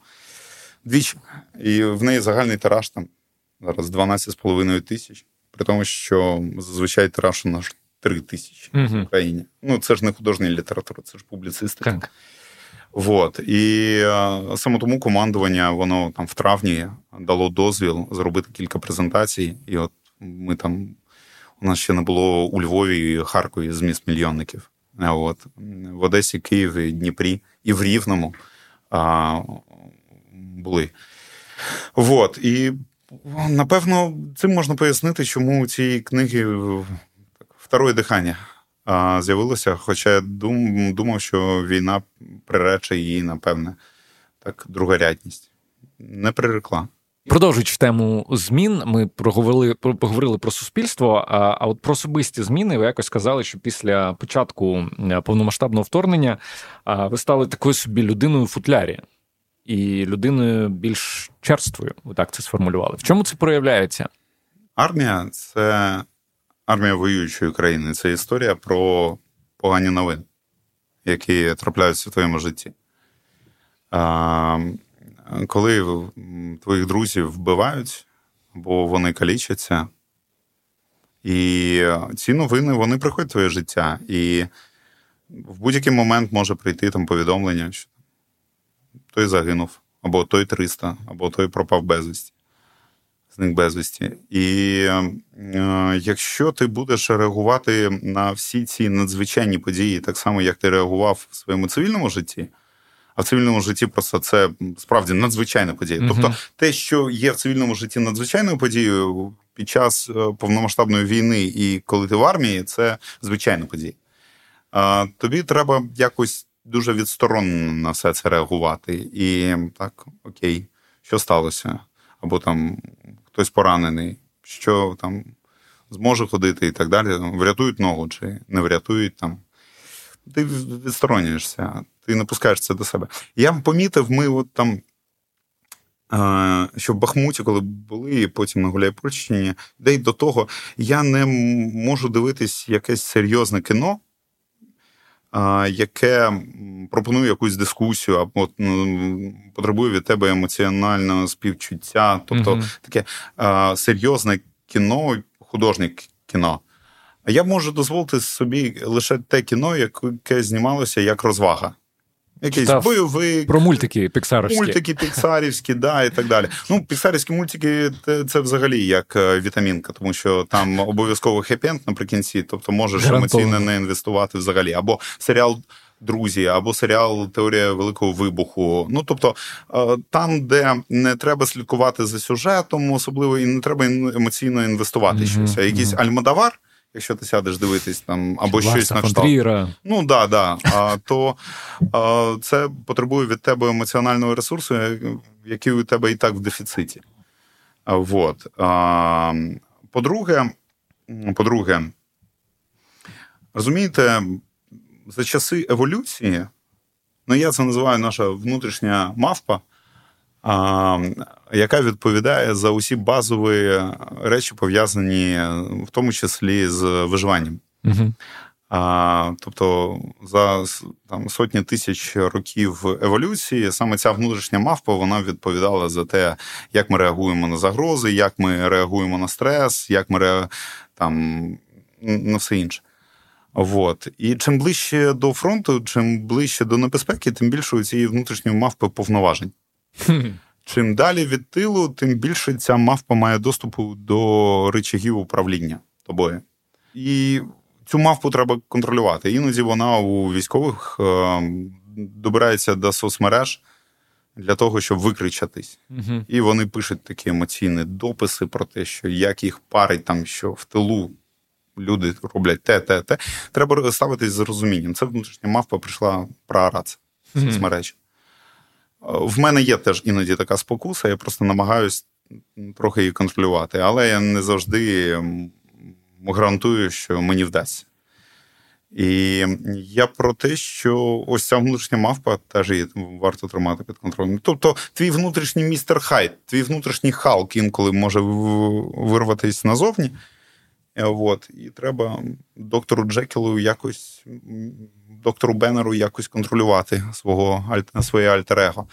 Двічі. І в неї загальний тираж там зараз 12,5 тисяч. При тому, що зазвичай тираж у нас 3 тисячі угу. в Україні. Ну, це ж не художня література, це ж публіцистика. Так. Вот. І е, саме тому командування воно там в травні дало дозвіл зробити кілька презентацій. І от ми там у нас ще не було у Львові і Харкові зміст мільйонників. От. В Одесі, Києві, Дніпрі і в Рівному а, були. Вот. І напевно цим можна пояснити, чому ці книги второе дихання з'явилося. Хоча я дум, думав, що війна прирече її, напевне, так, другорядність. Не прирекла. Продовжуючи тему змін, ми проговорили поговорили про суспільство. А а от про особисті зміни ви якось сказали, що після початку повномасштабного вторгнення ви стали такою собі людиною в футлярі і людиною більш черствою. Ви так це сформулювали. В чому це проявляється? Армія це армія воюючої країни це історія про погані новини, які трапляються в твоєму житті. А, Коли твоїх друзів вбивають, або вони калічаться, і ці новини вони приходять в твоє життя. І в будь-який момент може прийти там повідомлення, що той загинув, або той 300, або той пропав безвісті зник безвісті. І е, якщо ти будеш реагувати на всі ці надзвичайні події, так само як ти реагував в своєму цивільному житті. А в цивільному житті просто це справді надзвичайна подія. uh Тобто, те, що є в цивільному житті надзвичайною подією під час е, повномасштабної війни, і коли ти в армії, це звичайна подія. А, Тобі треба якось дуже відсторонно на все це реагувати. І так, окей, що сталося? Або там хтось поранений, що там зможе ходити і так далі. Врятують ногу чи не врятують там. Ти відсторонюєшся, ти не пускаєш це до себе. Я помітив, ми от там. Що в Бахмуті, коли були, і потім на Гуляйпольщині, де й до того, я не можу дивитись якесь серйозне кіно, яке пропонує якусь дискусію, або ну, потребує від тебе емоціонального співчуття, тобто uh таке серйозне кіно, художнє кіно. А я можу дозволити собі лише те кіно, яке знімалося як розвага. Якийсь Читав бойовик. Про мультики піксарівські. Мультики піксарівські, да, і так далі. Ну, піксарівські мультики це взагалі як е, вітамінка, тому що там обов'язково хеппі наприкінці, тобто можеш емоційно не інвестувати взагалі. Або серіал. Друзі, або серіал Теорія Великого Вибуху. Ну тобто е, там, де не треба слідкувати за сюжетом, особливо і не треба емоційно інвестувати mm-hmm. щось. А якийсь mm-hmm. альмадавар, якщо ти сядеш дивитись там або Власне, щось на кшталт. Ну да, да. А, то а, це потребує від тебе емоціонального ресурсу, який у тебе і так в дефіциті. А, вот. А, по-друге, по-друге, розумієте, за часи еволюції, ну я це називаю наша внутрішня мавпа, яка відповідає за усі базові речі, пов'язані в тому числі з виживанням. Угу. А, Тобто за там, сотні тисяч років еволюції саме ця внутрішня мавпа вона відповідала за те, як ми реагуємо на загрози, як ми реагуємо на стрес, як ми ре... там, на все інше. Вот. І чим ближче до фронту, чим ближче до небезпеки, тим більше у цієї внутрішньої мавпи повноважень. Чим далі від тилу, тим більше ця мавпа має доступу до речагів управління тобою. І цю мавпу треба контролювати. Іноді вона у військових е, добирається до соцмереж для того, щоб викричатись. Угу. І вони пишуть такі емоційні дописи про те, що як їх парить, там що в тилу люди роблять те, те, те. Треба ставитись з розумінням. Це внутрішня мавпа прийшла прооратися соцмережі. В мене є теж іноді така спокуса, я просто намагаюсь трохи її контролювати, але я не завжди гарантую, що мені вдасться. І я про те, що ось ця внутрішня мавпа теж її варто тримати під контролем. Тобто, твій внутрішній містер Хайт, твій внутрішній Халк інколи може вирватися назовні. От, І треба доктору Джекілу якось, доктору Беннеру якось контролювати свого, своє альтер-его.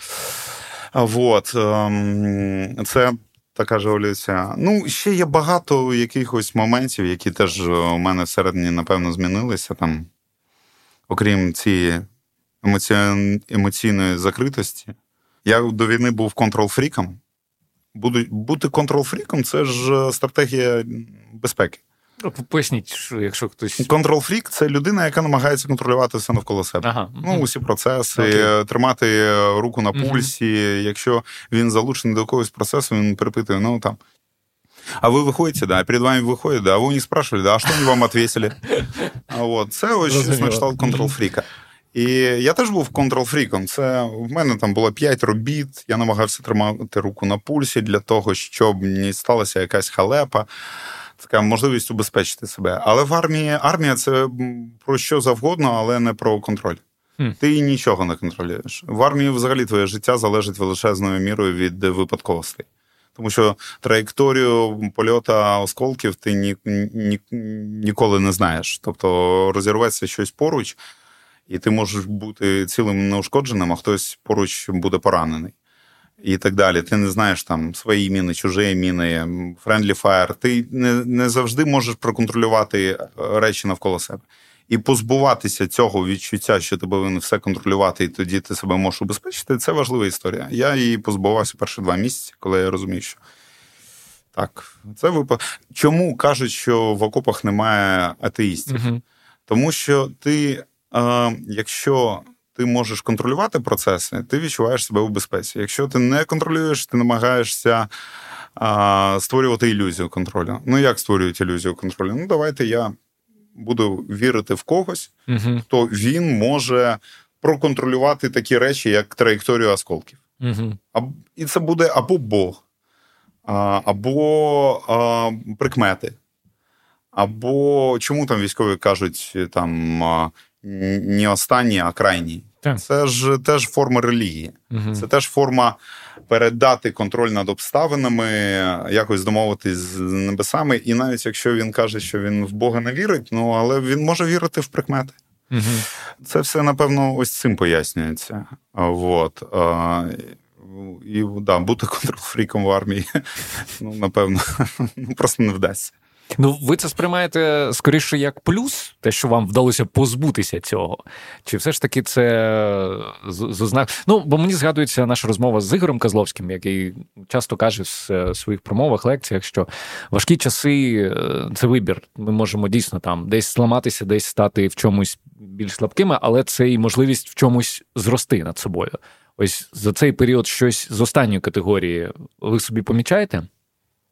От, ем, Це така ж еволюція. Ну, ще є багато якихось моментів, які теж у мене всередині, напевно, змінилися там, окрім цієї емоційної закритості. Я до війни був контрол-фріком. Бути контрол-фріком це ж стратегія безпеки. Ну, поясніть, що якщо хтось. Контрол-фрік це людина, яка намагається контролювати все навколо себе. Ага. Ну, усі процеси, okay. тримати руку на пульсі. Uh-huh. Якщо він залучений до якогось процесу, він перепитує, ну там. А ви виходите, да, перед вами виходять, да, а ви у спрашивали, да, а що вони вам відповіли? А от, Це ось щось на кшталт контрол-фріка. І я теж був контрол-фріком. Це в мене там було п'ять робіт. Я намагався тримати руку на пульсі для того, щоб не сталася якась халепа така можливість убезпечити себе. Але в армії армія це про що завгодно, але не про контроль. Mm. Ти нічого не контролюєш. В армії взагалі твоє життя залежить величезною мірою від випадковостей. Тому що траєкторію польота осколків ти ні, ні, ніколи не знаєш. Тобто розірветься щось поруч, і ти можеш бути цілим неушкодженим, а хтось поруч буде поранений і так далі. Ти не знаєш там свої міни, чужі міни, friendly fire. Ти не, не завжди можеш проконтролювати е, речі навколо себе. І позбуватися цього відчуття, що ти повинен все контролювати, і тоді ти себе можеш убезпечити, це важлива історія. Я її позбувався перші два місяці, коли я розумію, що так, це випадок. Чому кажуть, що в окопах немає атеїстів? Угу. Тому що ти, е, якщо ти можеш контролювати процеси, ти відчуваєш себе у безпеці. Якщо ти не контролюєш, ти намагаєшся а, створювати ілюзію контролю. Ну, як створюють ілюзію контролю? Ну, давайте я буду вірити в когось, uh то він може проконтролювати такі речі, як траєкторію осколків. uh А, І це буде або Бог, а, або а, прикмети. Або чому там військові кажуть там не останні, а крайні. Так. Це ж теж форма релігії, угу. це теж форма передати контроль над обставинами, якось домовитись з небесами. І навіть якщо він каже, що він в Бога не вірить, ну але він може вірити в прикмети. Угу. Це все, напевно, ось цим пояснюється. Вот. І да, бути контрол-фріком в армії, ну, напевно, ну, просто не вдасться. Ну, ви це сприймаєте скоріше як плюс, те, що вам вдалося позбутися цього? Чи все ж таки це з ознак? Ну, бо мені згадується наша розмова з Ігорем Козловським, який часто каже в е, своїх промовах, лекціях, що важкі часи е, це вибір. Ми можемо дійсно там десь зламатися, десь стати в чомусь більш слабкими, але це і можливість в чомусь зрости над собою. Ось за цей період щось з останньої категорії ви собі помічаєте?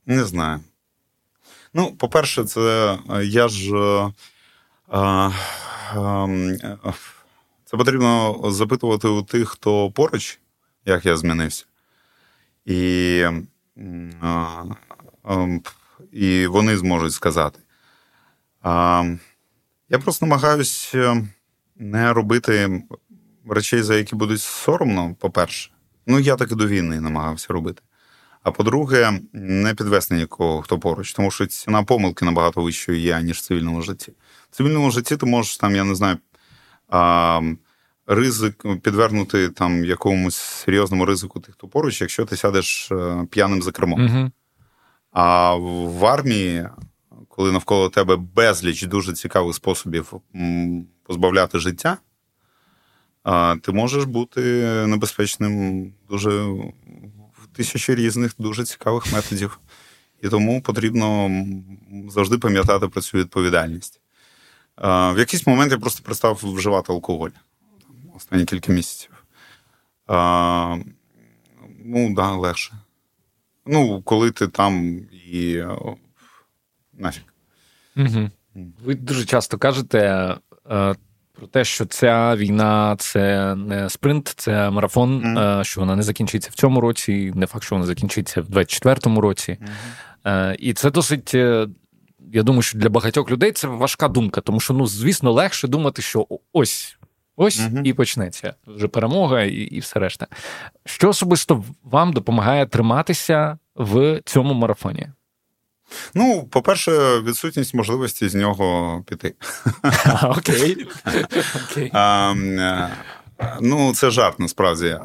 Не знаю. Ну, по-перше, це я ж. А, а, це потрібно запитувати у тих, хто поруч, як я змінився. І а, а, і вони зможуть сказати. Я просто намагаюся не робити речей, за які будуть соромно, по-перше. Ну, я так і до війни намагався робити. А по-друге, не підвести нікого, хто поруч, тому що ціна помилки набагато вищою є, ніж в цивільному житті. В цивільному житті ти можеш там, я не знаю, а, ризик підвернути там якомусь серйозному ризику тих, хто поруч, якщо ти сядеш е, п'яним за кермом. Угу. А в армії, коли навколо тебе безліч дуже цікавих способів позбавляти життя, ти можеш бути небезпечним дуже тисячі різних дуже цікавих методів. І тому потрібно завжди пам'ятати про цю відповідальність. В якийсь момент я просто перестав вживати алкоголь останні кілька місяців. Ну, да, легше. Ну, коли ти там і нафіг. Угу. Ви дуже часто кажете е, про те, що ця війна це не спринт, це марафон, mm. що вона не закінчиться в цьому році, не факт, що вона закінчиться в 24-му році. Mm. Е, і це досить. Е, я думаю, що для багатьох людей це важка думка, тому що, ну, звісно, легше думати, що ось ось mm і почнеться вже перемога, і, і все решта. Що особисто вам допомагає триматися в цьому марафоні? Ну, по-перше, відсутність можливості з нього піти. Окей. Е, ну, це жарт насправді.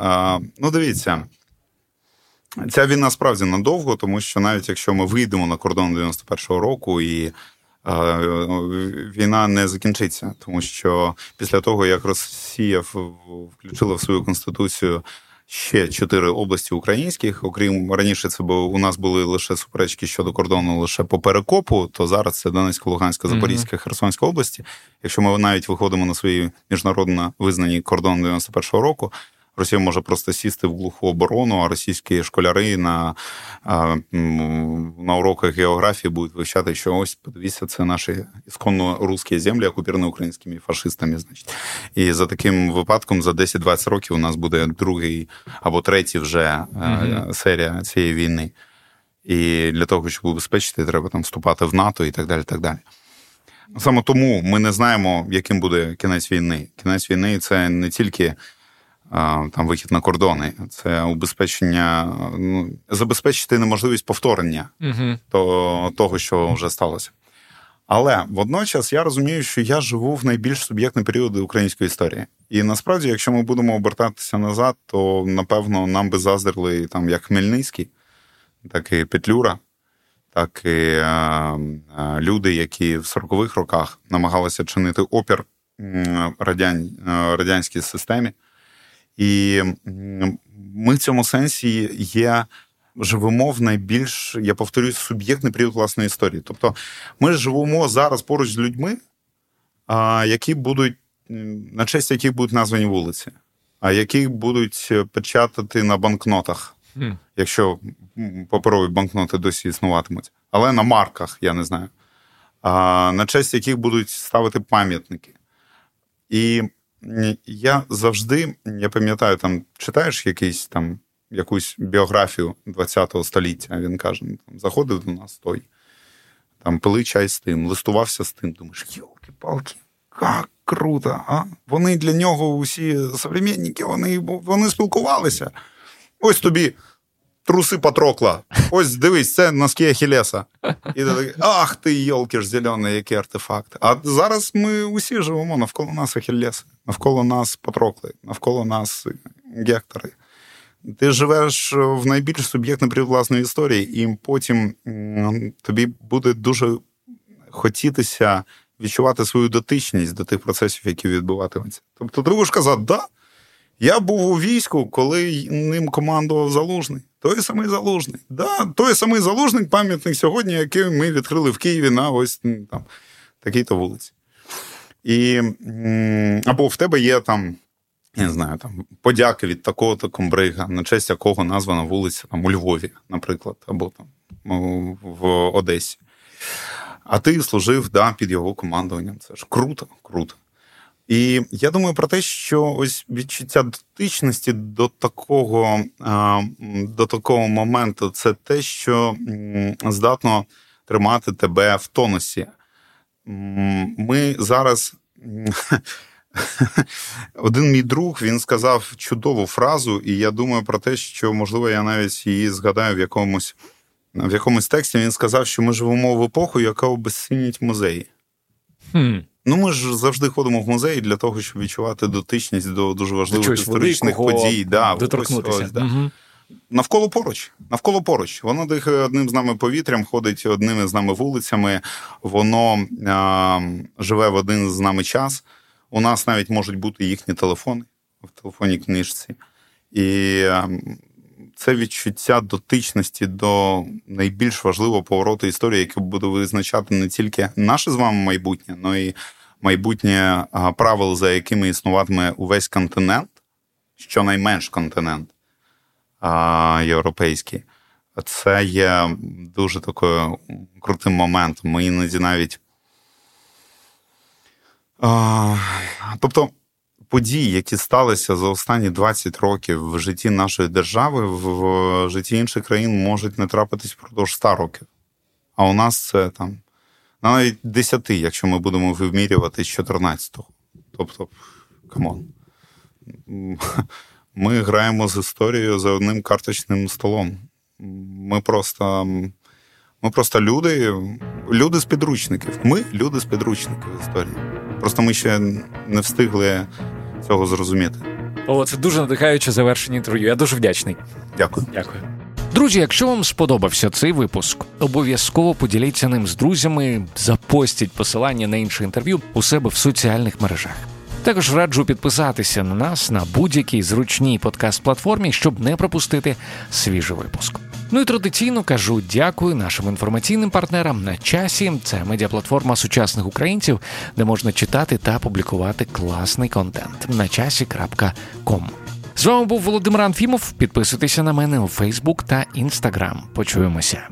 Ну, дивіться. Ця війна справді надовго, тому що навіть якщо ми вийдемо на кордон 91-го року і війна не закінчиться, тому що після того, як Росія включила в свою конституцію ще чотири області українських. Окрім раніше, це бо у нас були лише суперечки щодо кордону лише по перекопу. То зараз це Донецька, Луганська, Запорізька, Херсонська області. Якщо ми навіть виходимо на свої міжнародно визнані кордони 91-го року, Росія може просто сісти в глуху оборону, а російські школяри на на уроках географії будуть вивчати, що ось подивіться, це наші ісконно русські землі, окупіровані українськими фашистами. Значить, і за таким випадком за 10-20 років у нас буде другий або третій вже mm серія цієї війни. І для того, щоб убезпечити, треба там вступати в НАТО і так далі. так далі. Саме тому ми не знаємо, яким буде кінець війни. Кінець війни це не тільки там вихід на кордони. Це убезпечення, ну, забезпечити неможливість повторення угу. того, того, що вже сталося. Але водночас я розумію, що я живу в найбільш суб'єктні періоди української історії. І насправді, якщо ми будемо обертатися назад, то напевно нам би заздрили там як Хмельницький, так і Петлюра, так і е, е, люди, які в 40-х роках намагалися чинити опір радян, е, радянській системі. І ми в цьому сенсі є. Живемо в найбільш, я повторюю, суб'єктний період власної історії. Тобто ми живемо зараз поруч з людьми, які будуть, на честь яких будуть названі вулиці, а які будуть печатати на банкнотах, mm. якщо паперові банкноти досі існуватимуть, але на марках, я не знаю, на честь яких будуть ставити пам'ятники. І я завжди, я пам'ятаю, там читаєш якийсь там якусь біографію ХХ століття, він каже: ну, там, заходив до нас той, там пили чай з тим, листувався з тим, думаєш, йолки-палки, як круто! а? Вони для нього усі современники, вони, вони спілкувалися. Ось тобі труси Патрокла. Ось дивись, це носки Ахілеса. І ти такий, ах ти, йолки ж зелений, який артефакт. А зараз ми усі живемо навколо нас Ахілеси, навколо нас Патрокли, навколо нас Гектори. Ти живеш в найбільш суб'єктний період власної історії, і потім тобі буде дуже хотітися відчувати свою дотичність до тих процесів, які відбуватимуться. Тобто, ти будеш казати, да, я був у війську, коли ним командував залужний. Той самий залужний. Да, Той самий залужний пам'ятник сьогодні, який ми відкрили в Києві на ось там такій-то вулиці. І, Або в тебе є там, я не знаю, там подяки від такого-то комбрига, на честь якого названа вулиця там у Львові, наприклад, або там в Одесі. А ти служив да, під його командуванням. Це ж круто, круто. І я думаю про те, що ось відчуття дотичності до такого до такого моменту це те, що здатно тримати тебе в тонусі. Ми зараз. Один мій друг він сказав чудову фразу, і я думаю про те, що, можливо, я навіть її згадаю в якомусь в якомусь тексті. Він сказав, що ми живемо в епоху, яка обезцінить музеї. Хм. Ну, ми ж завжди ходимо в музеї для того, щоб відчувати дотичність до дуже важливих до історичних подій. Да, доторкнутися. Ось, да. Угу. Навколо поруч, навколо поруч. Воно дихає одним з нами повітрям, ходить одними з нами вулицями, воно а, живе в один з нами час. У нас навіть можуть бути їхні телефони в телефонній книжці. І а, це відчуття дотичності до найбільш важливого повороту історії, який буде визначати не тільки наше з вами майбутнє, але й майбутнє правил, за якими існуватиме увесь континент, щонайменш континент європейський. Це є дуже такою крутим моментом. Ми іноді навіть. Тобто події, які сталися за останні 20 років в житті нашої держави, в житті інших країн можуть не трапитись впродовж 100 років. А у нас це там навіть 10, якщо ми будемо вимірювати з 14-го. Тобто, come on. Ми граємо з історією за одним карточним столом. Ми просто ми просто люди, люди з підручників. Ми люди з підручників історії. Просто ми ще не встигли цього зрозуміти. О, це дуже надихаюче завершення інтерв'ю. Я дуже вдячний. Дякую. Дякую. Друзі, якщо вам сподобався цей випуск, обов'язково поділіться ним з друзями, запостіть посилання на інше інтерв'ю у себе в соціальних мережах. Також раджу підписатися на нас на будь-якій зручній подкаст-платформі, щоб не пропустити свіжий випуск. Ну і традиційно кажу дякую нашим інформаційним партнерам на часі. Це медіаплатформа сучасних українців, де можна читати та публікувати класний контент на часі.ком. З вами був Володимир Анфімов. Підписуйтеся на мене у Фейсбук та Інстаграм. Почуємося.